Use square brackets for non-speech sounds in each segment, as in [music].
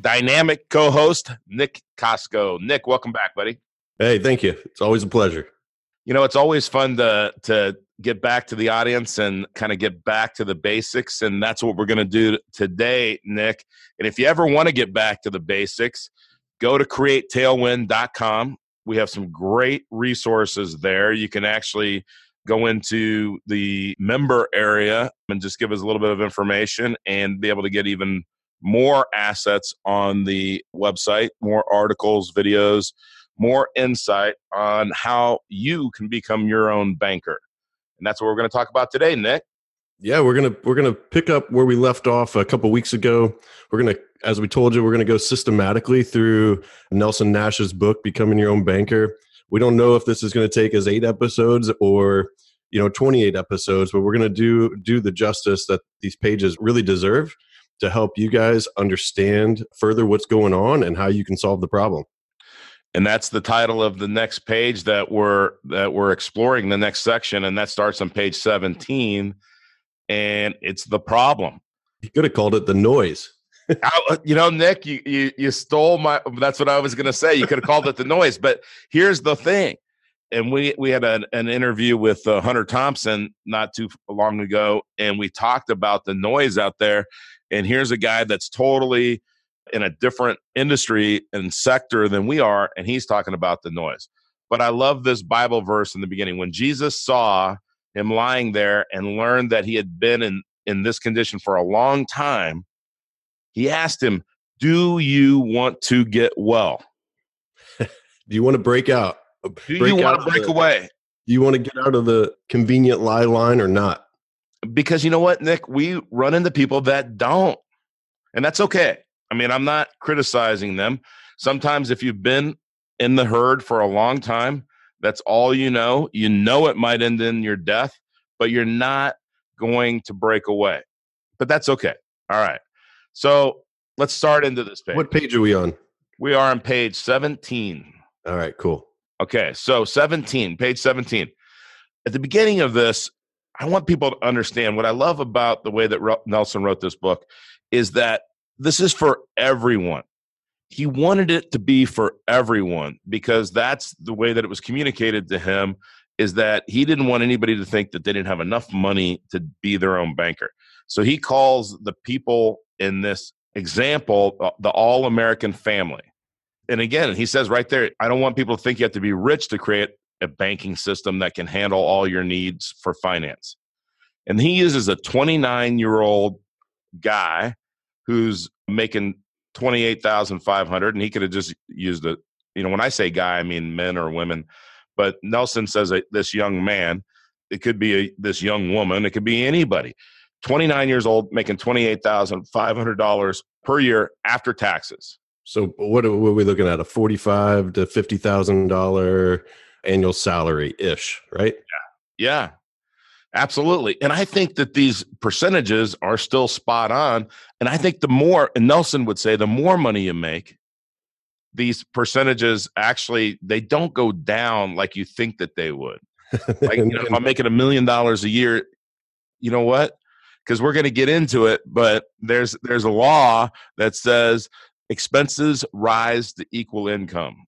dynamic co-host Nick Costco. Nick, welcome back, buddy. Hey, thank you. It's always a pleasure. You know, it's always fun to to get back to the audience and kind of get back to the basics, and that's what we're going to do today, Nick. And if you ever want to get back to the basics, go to createtailwind.com. We have some great resources there. You can actually go into the member area and just give us a little bit of information and be able to get even more assets on the website, more articles, videos, more insight on how you can become your own banker. And that's what we're going to talk about today, Nick. Yeah, we're gonna we're gonna pick up where we left off a couple weeks ago. We're gonna, as we told you, we're gonna go systematically through Nelson Nash's book, Becoming Your Own Banker. We don't know if this is going to take us eight episodes or you know 28 episodes, but we're going to do do the justice that these pages really deserve to help you guys understand further what's going on and how you can solve the problem. And that's the title of the next page that we're that we're exploring the next section and that starts on page 17 and it's the problem. You could have called it the noise. [laughs] I, uh, you know nick you, you you stole my that's what i was going to say. You could have called it the noise but here's the thing. And we we had an, an interview with uh, hunter thompson not too long ago and we talked about the noise out there and here's a guy that's totally in a different industry and sector than we are, and he's talking about the noise. But I love this Bible verse in the beginning when Jesus saw him lying there and learned that he had been in, in this condition for a long time. He asked him, Do you want to get well? [laughs] Do you want to break out? Do break you want to break the, away? Do you want to get out of the convenient lie line or not? Because you know what, Nick? We run into people that don't. And that's okay. I mean, I'm not criticizing them. Sometimes if you've been in the herd for a long time, that's all you know. You know it might end in your death, but you're not going to break away. But that's okay. All right. So let's start into this page. What page are we on? We are on page 17. All right, cool. Okay. So 17, page 17. At the beginning of this, I want people to understand what I love about the way that Nelson wrote this book is that this is for everyone. He wanted it to be for everyone because that's the way that it was communicated to him is that he didn't want anybody to think that they didn't have enough money to be their own banker. So he calls the people in this example uh, the all American family. And again, he says right there, I don't want people to think you have to be rich to create a banking system that can handle all your needs for finance. And he uses a 29 year old guy who's making 28,500 and he could have just used it. You know, when I say guy, I mean men or women. But Nelson says that this young man, it could be a, this young woman, it could be anybody. 29 years old, making $28,500 per year after taxes. So what are, what are we looking at? A 45 to $50,000 annual salary ish, right? Yeah. Yeah. Absolutely. And I think that these percentages are still spot on. And I think the more, and Nelson would say, the more money you make, these percentages actually they don't go down like you think that they would. [laughs] Like you know, if I'm making a million dollars a year, you know what? Because we're going to get into it, but there's there's a law that says expenses rise to equal income.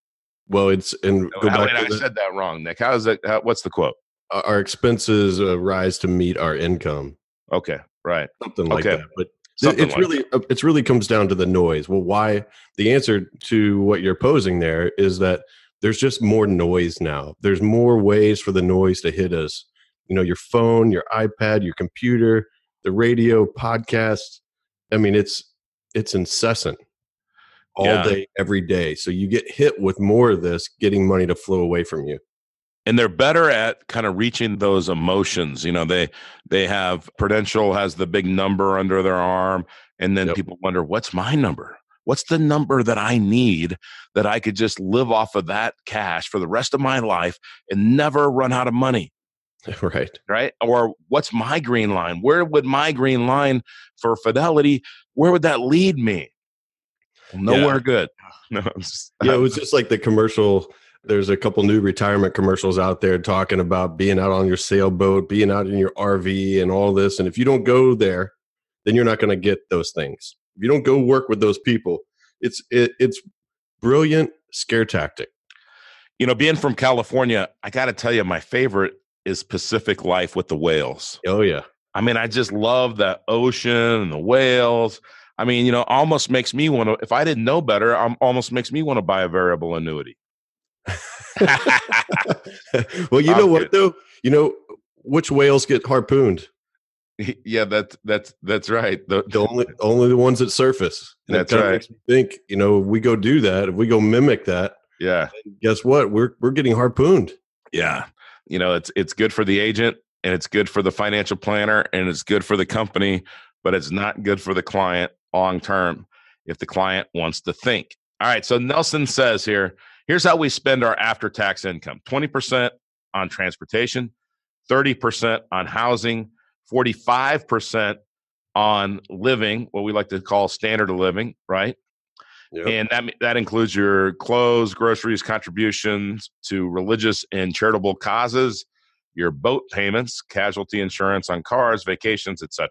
Well, it's and go back I said that wrong, Nick. How is that? How, what's the quote? our expenses uh, rise to meet our income. Okay, right. Something like okay. that. But Something it's like really that. Uh, it's really comes down to the noise. Well, why the answer to what you're posing there is that there's just more noise now. There's more ways for the noise to hit us. You know, your phone, your iPad, your computer, the radio, podcasts. I mean, it's it's incessant all yeah. day, every day. So you get hit with more of this, getting money to flow away from you and they're better at kind of reaching those emotions you know they they have prudential has the big number under their arm and then yep. people wonder what's my number What's the number that I need that I could just live off of that cash for the rest of my life and never run out of money? [laughs] Right. Right. Or what's my green line? Where would my green line for fidelity, where would that lead me? Well, nowhere yeah. good. [laughs] No, just, [laughs] yeah, it was just like the commercial. There's a couple new retirement commercials out there talking about being out on your sailboat, being out in your RV, and all this. And if you don't go there, then you're not going to get those things. If you don't go work with those people, it's it, it's brilliant scare tactic. You know, being from California, I got to tell you, my favorite is Pacific Life with the whales. Oh yeah. I mean, I just love the ocean and the whales. I mean, you know, almost makes me want to. If I didn't know better, I'm almost makes me want to buy a variable annuity. [laughs] well, you know what though? You know which whales get harpooned? [laughs] Yeah, that's that's that's right. The, the only [laughs] only the ones that surface. And that's right. think you know we go do that. If we go mimic that, yeah. Guess what? We're we're getting harpooned. Yeah, you know it's it's good for the agent and it's good for the financial planner and it's good for the company, but it's not good for the client long term if the client wants to think. All right. So Nelson says here here's how we spend our after tax income 20% on transportation, 30% on housing, 45% on living, what we like to call standard of living, right? Yep. And that that includes your clothes, groceries, contributions to religious and charitable causes, your boat payments, casualty insurance on cars, vacations, etc.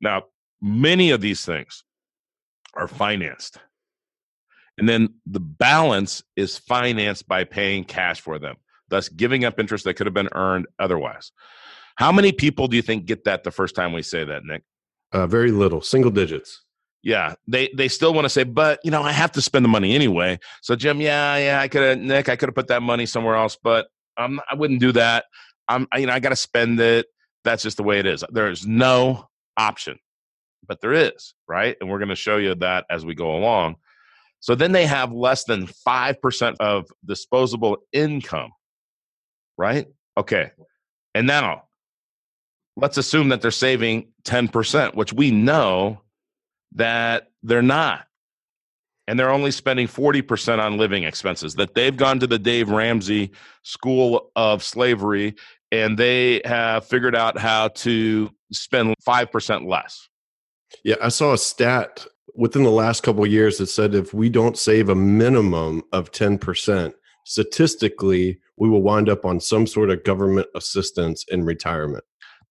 Now, many of these things are financed. And then the balance is financed by paying cash for them, thus giving up interest that could have been earned otherwise. How many people do you think get that the first time we say that, Nick? Uh, very little, single digits. Yeah, they they still want to say, but you know, I have to spend the money anyway. So Jim, yeah, yeah, I could have Nick, I could have put that money somewhere else, but um, I wouldn't do that. I'm, you know, I got to spend it. That's just the way it is. There is no option but there is, right? And we're going to show you that as we go along. So then they have less than 5% of disposable income, right? Okay. And now let's assume that they're saving 10%, which we know that they're not. And they're only spending 40% on living expenses, that they've gone to the Dave Ramsey School of Slavery and they have figured out how to spend 5% less. Yeah, I saw a stat within the last couple years that said if we don't save a minimum of 10%, statistically, we will wind up on some sort of government assistance in retirement.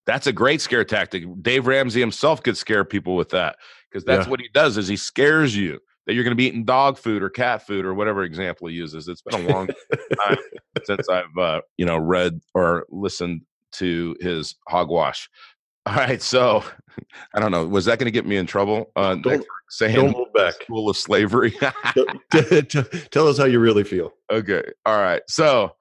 That's a great scare tactic. Dave Ramsey himself could scare people with that because that's yeah. what he does is he scares you that you're going to be eating dog food or cat food or whatever example he uses. It's been a long time [laughs] since I've uh, you know read or listened to his hogwash. All right, so [laughs] I don't know. Was that going to get me in trouble? Uh, don't, saying don't hold back. School of slavery. [laughs] Tell us how you really feel. Okay. All right. So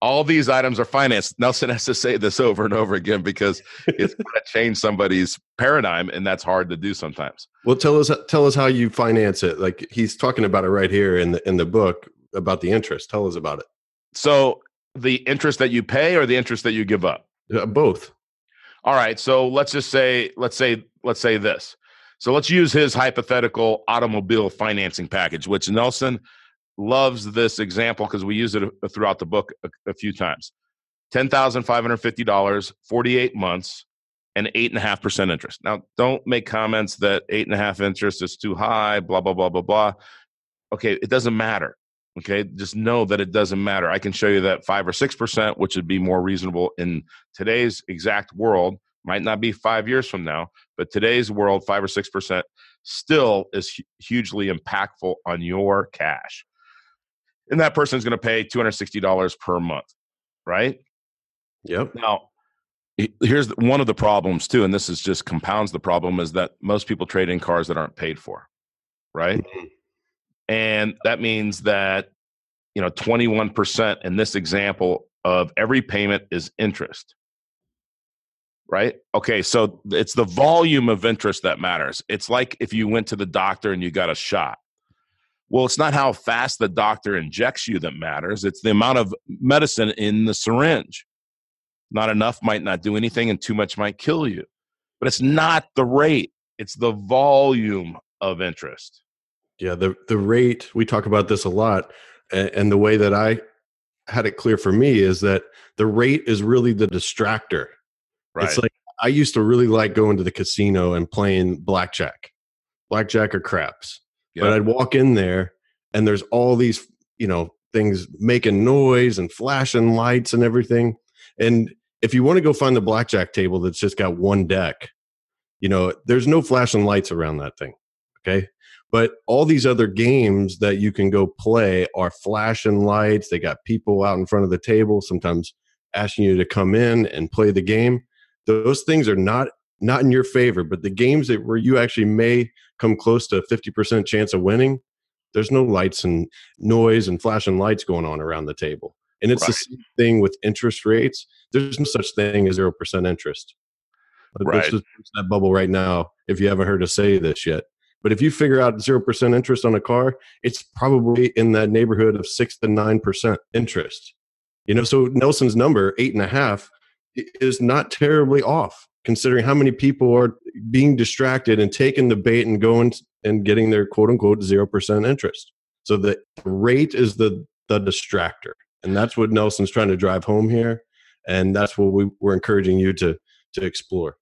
all these items are financed. Nelson has to say this over and over again because it's [laughs] going to change somebody's paradigm, and that's hard to do sometimes. Well, tell us tell us how you finance it. Like he's talking about it right here in the in the book about the interest. Tell us about it. So the interest that you pay, or the interest that you give up? Uh, both all right so let's just say let's say let's say this. So let's use his hypothetical automobile financing package which nelson loves this example because we use it uh, throughout the book a, a few times. $10550 48 months and 8.5% interest. Now don't make comments that 8.5 interest is too high blah blah blah blah blah. Okay it doesn't matter Okay, just know that it doesn't matter. I can show you that five or six percent, which would be more reasonable in today's exact world, might not be five years from now, but today's world, five or six percent still is hugely impactful on your cash. And that person is going to pay $260 per month, right? Yep. Now, here's one of the problems too, and this is just compounds the problem is that most people trade in cars that aren't paid for, right? Mm-hmm. And that means that you know 21% in this example of every payment is interest. Right? Okay so it's the volume of interest that matters. It's like if you went to the doctor and you got a shot. Well it's not how fast the doctor injects you that matters it's the amount of medicine in the syringe. Not enough might not do anything and too much might kill you. But it's not the rate it's the volume of interest Yeah, the the rate we talk about this a lot, and, and the way that I had it clear for me is that the rate is really the distractor. Right. It's like I used to really like going to the casino and playing blackjack, blackjack or craps. Yep. But I'd walk in there and there's all these, you know, things making noise and flashing lights and everything. And if you want to go find the blackjack table that's just got one deck, you know, there's no flashing lights around that thing. Okay. But all these other games that you can go play are flashing lights. They got people out in front of the table, sometimes asking you to come in and play the game. Those things are not not in your favor, but the games that where you actually may come close to a 50% chance of winning, there's no lights and noise and flashing lights going on around the table. And it's right. the same thing with interest rates. There's no such thing as 0% interest. Right. That bubble right now if you haven't heard us say this yet. But if you figure out 0% interest on a car, it's probably in that neighborhood of 6 to 9% interest. You know, so Nelson's number, eight and a half, is not terribly off considering how many people are being distracted and taking the bait and going and getting their quote unquote 0% interest. So the rate is the, the distractor. And that's what Nelson's trying to drive home here. And that's what we, we're encouraging you to, to explore.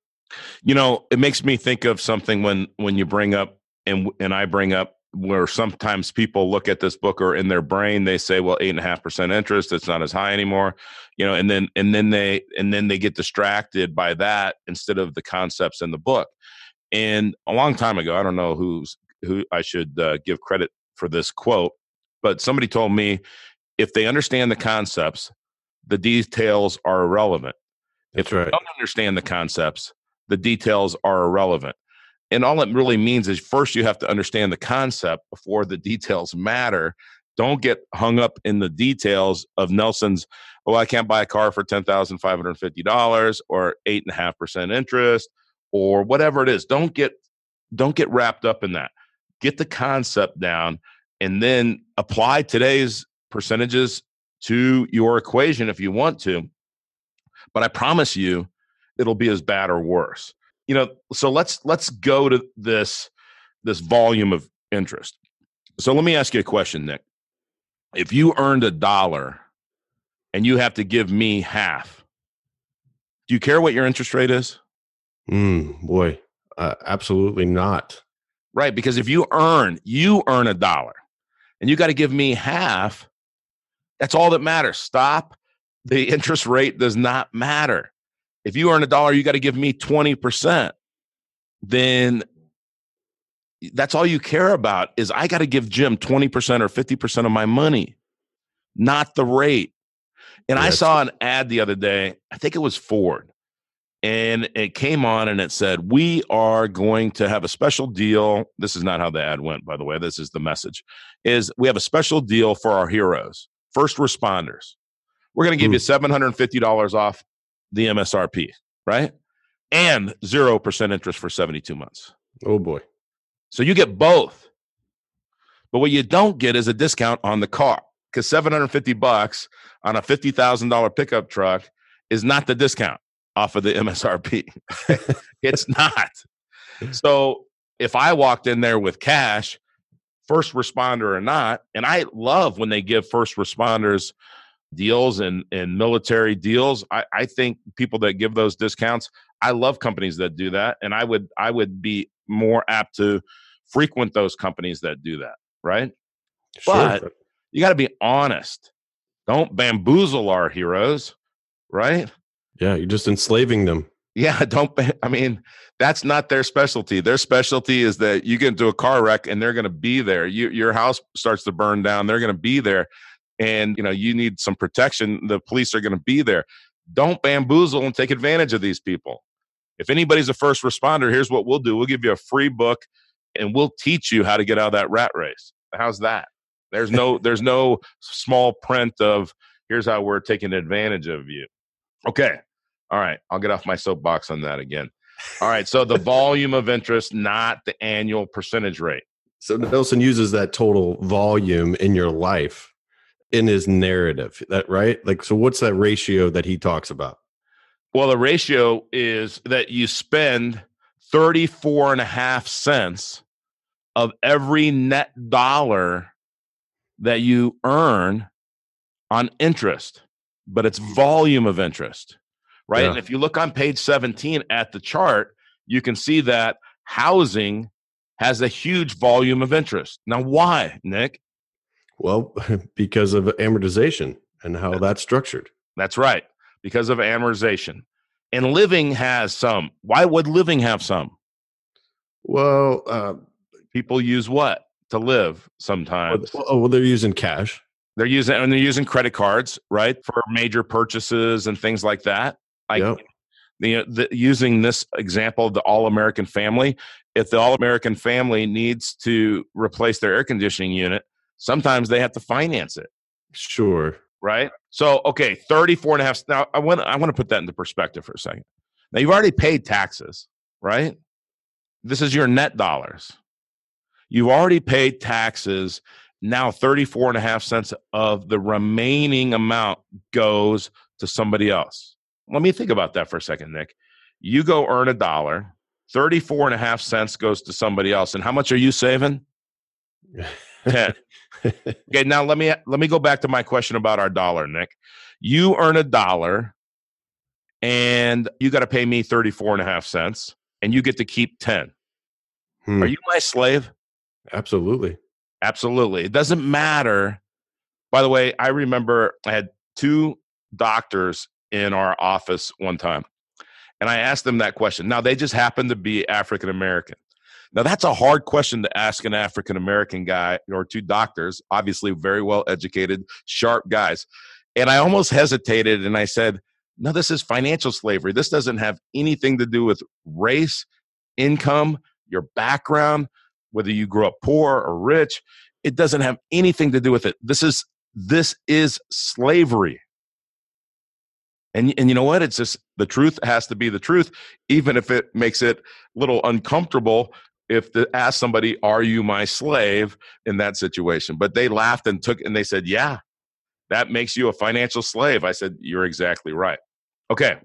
You know, it makes me think of something when, when you bring up and, and I bring up where sometimes people look at this book or in their brain they say well eight and a half percent interest it's not as high anymore you know and then and then they and then they get distracted by that instead of the concepts in the book. And a long time ago i don't know who's who i should uh, give credit for this quote but somebody told me if they understand the concepts the details are irrelevant. That's if right. they don't understand the concepts the details are irrelevant and all it really means is first you have to understand the concept before the details matter. Don't get hung up in the details of Nelson's, oh, I can't buy a car for $10,550 or eight and a half percent interest or whatever it is. Don't get don't get wrapped up in that. Get the concept down and then apply today's percentages to your equation if you want to. But I promise you, it'll be as bad or worse you know so let's let's go to this this volume of interest. So let me ask you a question nick. If you earned a dollar and you have to give me half do you care what your interest rate is? Mm, boy uh, absolutely not. Right because if you earn you earn a dollar and you got to give me half that's all that matters. Stop. The [laughs] interest rate does not matter if you earn a dollar, you got to give me 20%. Then that's all you care about is I got to give Jim 20% or 50% of my money, not the rate. And I saw an ad the other day, I think it was Ford, and it came on and it said, We are going to have a special deal. This is not how the ad went, by the way. This is the message is we have a special deal for our heroes, first responders. We're going to give you $750 hmm. off the MSRP, right? And 0% interest for 72 months. Oh boy. So you get both. But what you don't get is a discount on the car because 750 bucks on a $50,000 pickup truck is not the discount off of the MSRP. [laughs] it's not. So if I walked in there with cash, first responder or not, and I love when they give first responders deals and, and military deals. I, I think people that give those discounts, I love companies that do that. And I would I would be more apt to frequent those companies that do that, right? Sure. But you got to be honest. Don't bamboozle our heroes, right? Yeah, you're just enslaving them. Yeah, [laughs] don't. I mean, that's not their specialty. Their specialty is that you get into a car wreck and they're going to be there. You, your house starts to burn down, they're going to be there and you know you need some protection the police are going to be there. Don't bamboozle and take advantage of these people. If anybody's a first responder here's what we'll do. We'll give you a free book and we'll teach you how to get out of that rat race. How's that? There's no [laughs] there's no small print of here's how we're taking advantage of you. Okay. All right. I'll get off my soapbox on that again. All right. So the [laughs] volume of interest not the annual percentage rate. So nelson uses that total volume in your life in his narrative that right like so what's that ratio that he talks about well the ratio is that you spend 34 and a half cents of every net dollar that you earn on interest, but it's hmm. volume of interest, right? Yeah. And if you look on page 17 at the chart, you can see that housing has a huge volume of interest. Now, why, Nick? Well, [laughs] because of amortization and how that's structured. That's right, because of amortization. And living has some. Why would living have some? Well, uh, people use what to live sometimes? Well, oh, well, they're using cash. They're using and they're using credit cards, right, for major purchases and things like that. Like yep. the, the, using this example of the all American family, if the all American family needs to replace their air conditioning unit, sometimes they have to finance it. Sure. Right. So, okay, 34 and a half. Now, I want, I want to put that into perspective for a second. Now, you've already paid taxes, right? This is your net dollars. You've already paid taxes. Now, 34 and a half cents of the remaining amount goes to somebody else. Let me think about that for a second, Nick. You go earn a dollar, 34 and a half cents goes to somebody else. And how much are you saving? [laughs] 10. [laughs] okay, now let me let me go back to my question about our dollar, Nick. You earn a dollar and you got to pay me 34 and a half cents and you get to keep 10. Hmm. Are you my slave? Absolutely. Absolutely. It doesn't matter. By the way, I remember I had two doctors in our office one time, and I asked them that question. Now, they just happened to be African American. Now, that's a hard question to ask an African American guy or two doctors, obviously very well educated, sharp guys. And I almost hesitated and I said, No, this is financial slavery. This doesn't have anything to do with race, income, your background, whether you grew up poor or rich. It doesn't have anything to do with it. This is this is slavery. And, and you know what? It's just the truth has to be the truth, even if it makes it a little uncomfortable if to ask somebody, "Are you my slave?" in that situation. But they laughed and took and they said, "Yeah, that makes you a financial slave." I said, "You're exactly right." Okay,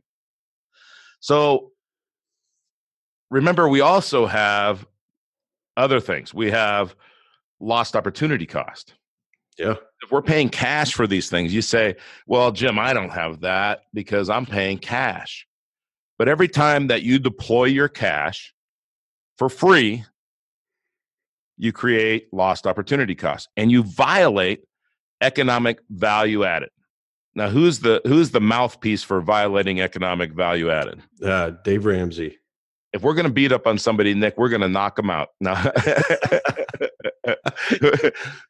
so remember, we also have other things. We have lost opportunity cost. Yeah. If we're paying cash for these things, you say, "Well, Jim, I don't have that because I'm paying cash." But every time that you deploy your cash for free, you create lost opportunity costs and you violate economic value added. Now, who's the who's the mouthpiece for violating economic value added? Uh, Dave Ramsey. If we're going to beat up on somebody, Nick, we're going to knock them out. Now, [laughs]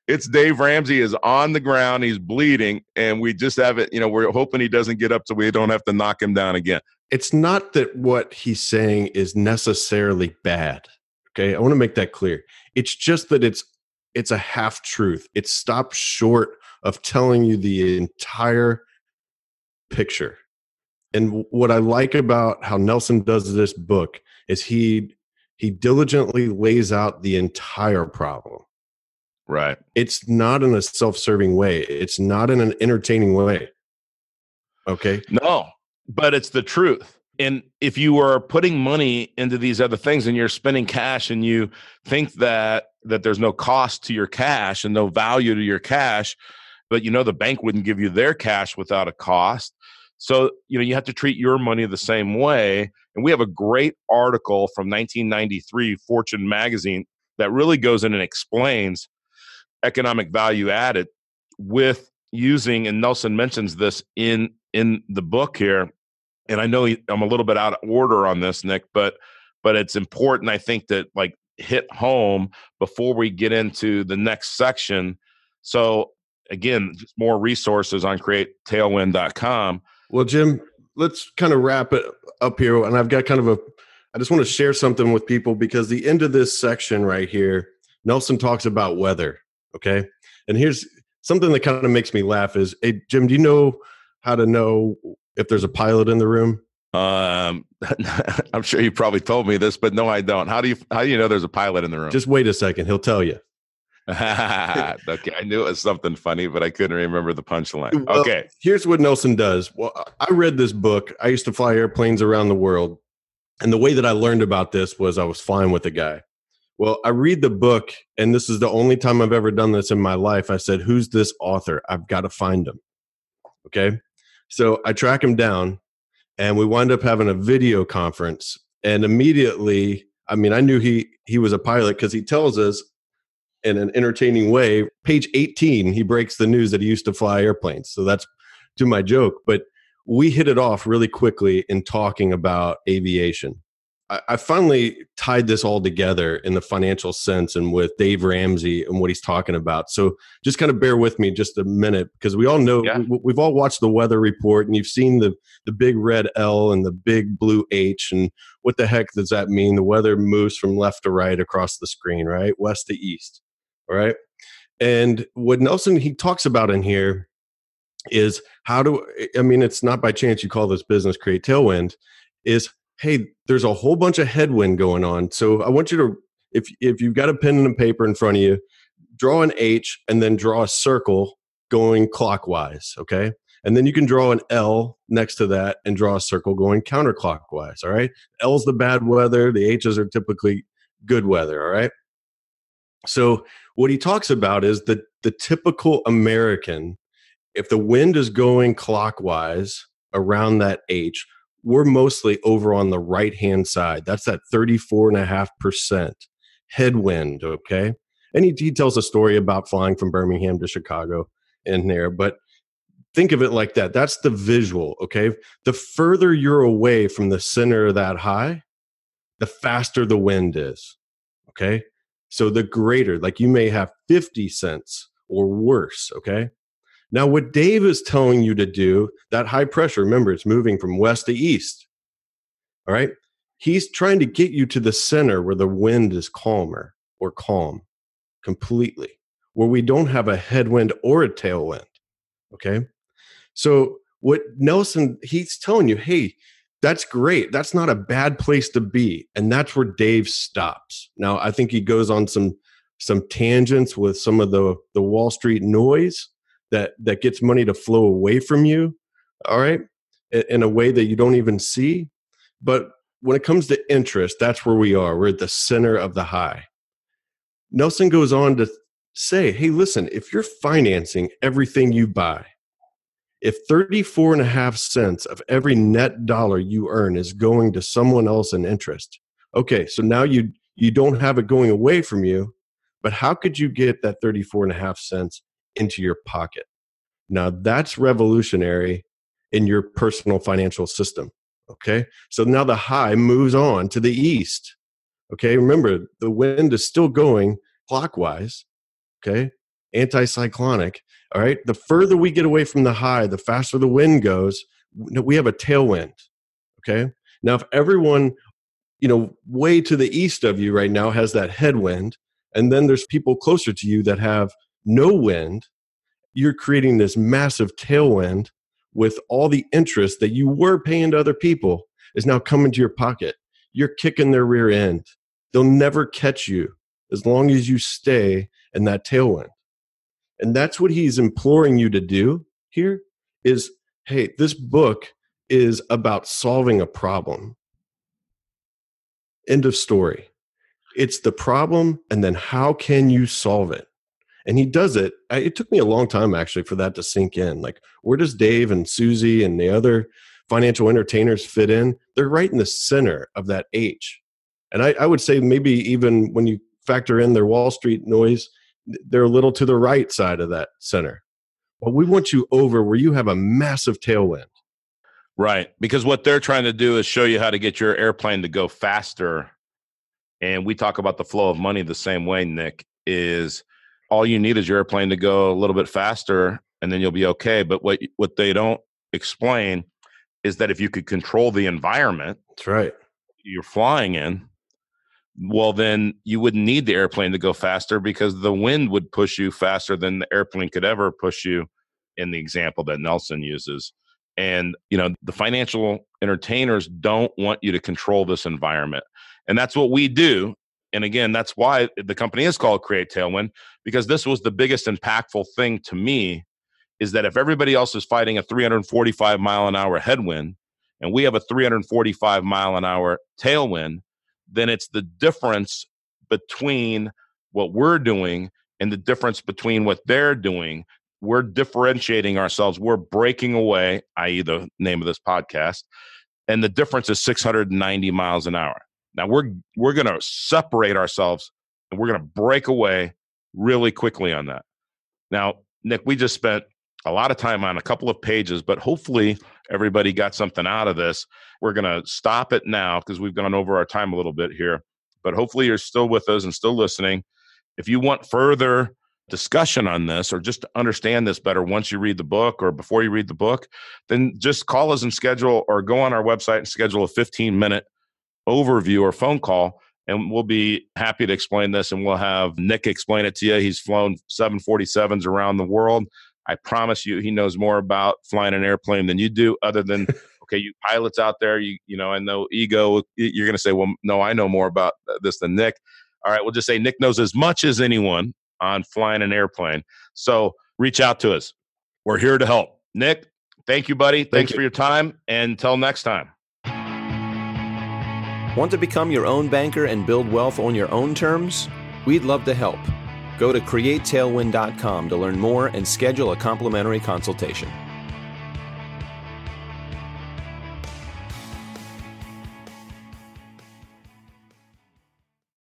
it's Dave Ramsey is on the ground. He's bleeding, and we just have it. You know, we're hoping he doesn't get up so we don't have to knock him down again it's not that what he's saying is necessarily bad. Okay, I want to make that clear. It's just that it's it's a half truth. It stops short of telling you the entire picture. And what I like about how Nelson does this book is he he diligently lays out the entire problem. Right. It's not in a self-serving way. It's not in an entertaining way. Okay? No but it's the truth. And if you are putting money into these other things and you're spending cash and you think that that there's no cost to your cash and no value to your cash, but you know the bank wouldn't give you their cash without a cost. So, you know, you have to treat your money the same way. And we have a great article from 1993 Fortune magazine that really goes in and explains economic value added with using and Nelson mentions this in in the book here, and I know I'm a little bit out of order on this, Nick, but but it's important. I think that like hit home before we get into the next section. So again, just more resources on createtailwind.com. Well, Jim, let's kind of wrap it up here. And I've got kind of a, I just want to share something with people because the end of this section right here, Nelson talks about weather. Okay. And here's something that kind of makes me laugh is, hey, Jim, do you know how to know if there's a pilot in the room? Um, [laughs] I'm sure you probably told me this, but no, I don't. How do you how do you know there's a pilot in the room? Just wait a second; he'll tell you. [laughs] okay, I knew it was something funny, but I couldn't remember the punchline. Well, okay, here's what Nelson does. Well, I read this book. I used to fly airplanes around the world, and the way that I learned about this was I was flying with a guy. Well, I read the book, and this is the only time I've ever done this in my life. I said, Who's this author? I've got to find him. Okay. So I track him down, and we wind up having a video conference. And immediately, I mean, I knew he he was a pilot because he tells us in an entertaining way. Page 18, he breaks the news that he used to fly airplanes. So that's to my joke. But we hit it off really quickly in talking about aviation. I, I finally tied this all together in the financial sense and with Dave Ramsey and what he's talking about. So just kind of bear with me just a minute because we all know yeah. we, we've all watched the weather report and you've seen the the big red L and the big blue H and what the heck does that mean? The weather moves from left to right across the screen, right? West to east. All right. And what Nelson he talks about in here is how do I mean it's not by chance you call this business create tailwind is hey there's a whole bunch of headwind going on so I want you to if if you've got a pen and a paper in front of you draw an H and then draw a circle going clockwise okay? And then you can draw an L next to that and draw a circle going counterclockwise all right? L's the bad weather the H's are typically good weather all right? So what he talks about is that the typical American if the wind is going clockwise around that H, we're mostly over on the right hand side. That's that 34.5% headwind. Okay. And he, he tells a story about flying from Birmingham to Chicago in there. But think of it like that. That's the visual. Okay. The further you're away from the center of that high, the faster the wind is. Okay. So the greater, like you may have 50 cents or worse. Okay. Now, what Dave is telling you to do, that high pressure, remember, it's moving from west to east. All right. He's trying to get you to the center where the wind is calmer or calm completely, where we don't have a headwind or a tailwind. Okay. So, what Nelson, he's telling you, hey, that's great. That's not a bad place to be. And that's where Dave stops. Now, I think he goes on some some tangents with some of the the Wall Street noise that that gets money to flow away from you all right in a way that you don't even see. But when it comes to interest that's where we are. We're at the center of the high. Nelson goes on to say hey listen if you're financing everything you buy if 34 and a half cents of every net dollar you earn is going to someone else in interest okay so now you you don't have it going away from you but how could you get that 34 and a half cents into your pocket. Now that's revolutionary in your personal financial system. Okay. So now the high moves on to the east. Okay. Remember, the wind is still going clockwise. Okay. Anticyclonic. All right. The further we get away from the high, the faster the wind goes. We have a tailwind. Okay. Now, if everyone, you know, way to the east of you right now has that headwind, and then there's people closer to you that have no wind, you're creating this massive tailwind with all the interest that you were paying to other people is now coming to your pocket. You're kicking their rear end. They'll never catch you as long as you stay in that tailwind. And that's what he's imploring you to do here is hey, this book is about solving a problem. End of story. It's the problem, and then how can you solve it? And he does it it took me a long time actually for that to sink in like where does dave and susie and the other financial entertainers fit in? They're right in the center of that h. And I, I, would say maybe even when you factor in their wall street noise they're a little to the right side of that center. But we want you over where you have a massive tailwind. Right because what they're trying to do is show you how to get your airplane to go faster and we talk about the flow of money the same way nick is all you need is your airplane to go a little bit faster and then you'll be okay. But what what they don't explain is that if you could control the environment that's right. you're flying in well then you wouldn't need the airplane to go faster because the wind would push you faster than the airplane could ever push you in the example that Nelson uses. And you know the financial entertainers don't want you to control this environment. And that's what we do and again, that's why the company is called Create Tailwind, because this was the biggest impactful thing to me is that if everybody else is fighting a 345 mile an hour headwind and we have a 345 mile an hour tailwind, then it's the difference between what we're doing and the difference between what they're doing. We're differentiating ourselves. We're breaking away, i.e., the name of this podcast, and the difference is 690 miles an hour. Now we're we're going to separate ourselves and we're going to break away really quickly on that. Now, Nick, we just spent a lot of time on a couple of pages, but hopefully everybody got something out of this. We're going to stop it now because we've gone over our time a little bit here, but hopefully you're still with us and still listening. If you want further discussion on this or just to understand this better once you read the book or before you read the book, then just call us and schedule or go on our website and schedule a 15 minute overview or phone call and we'll be happy to explain this and we'll have Nick explain it to you. He's flown 747s around the world. I promise you he knows more about flying an airplane than you do other than [laughs] okay, you pilots out there, you you know, and no ego, you're going to say, "Well, no, I know more about this than Nick." All right, we'll just say Nick knows as much as anyone on flying an airplane. So, reach out to us. We're here to help. Nick, thank you, buddy. Thank Thanks you. for your time. And until next time. Want to become your own banker and build wealth on your own terms? We'd love to help. Go to createtailwind.com to learn more and schedule a complimentary consultation.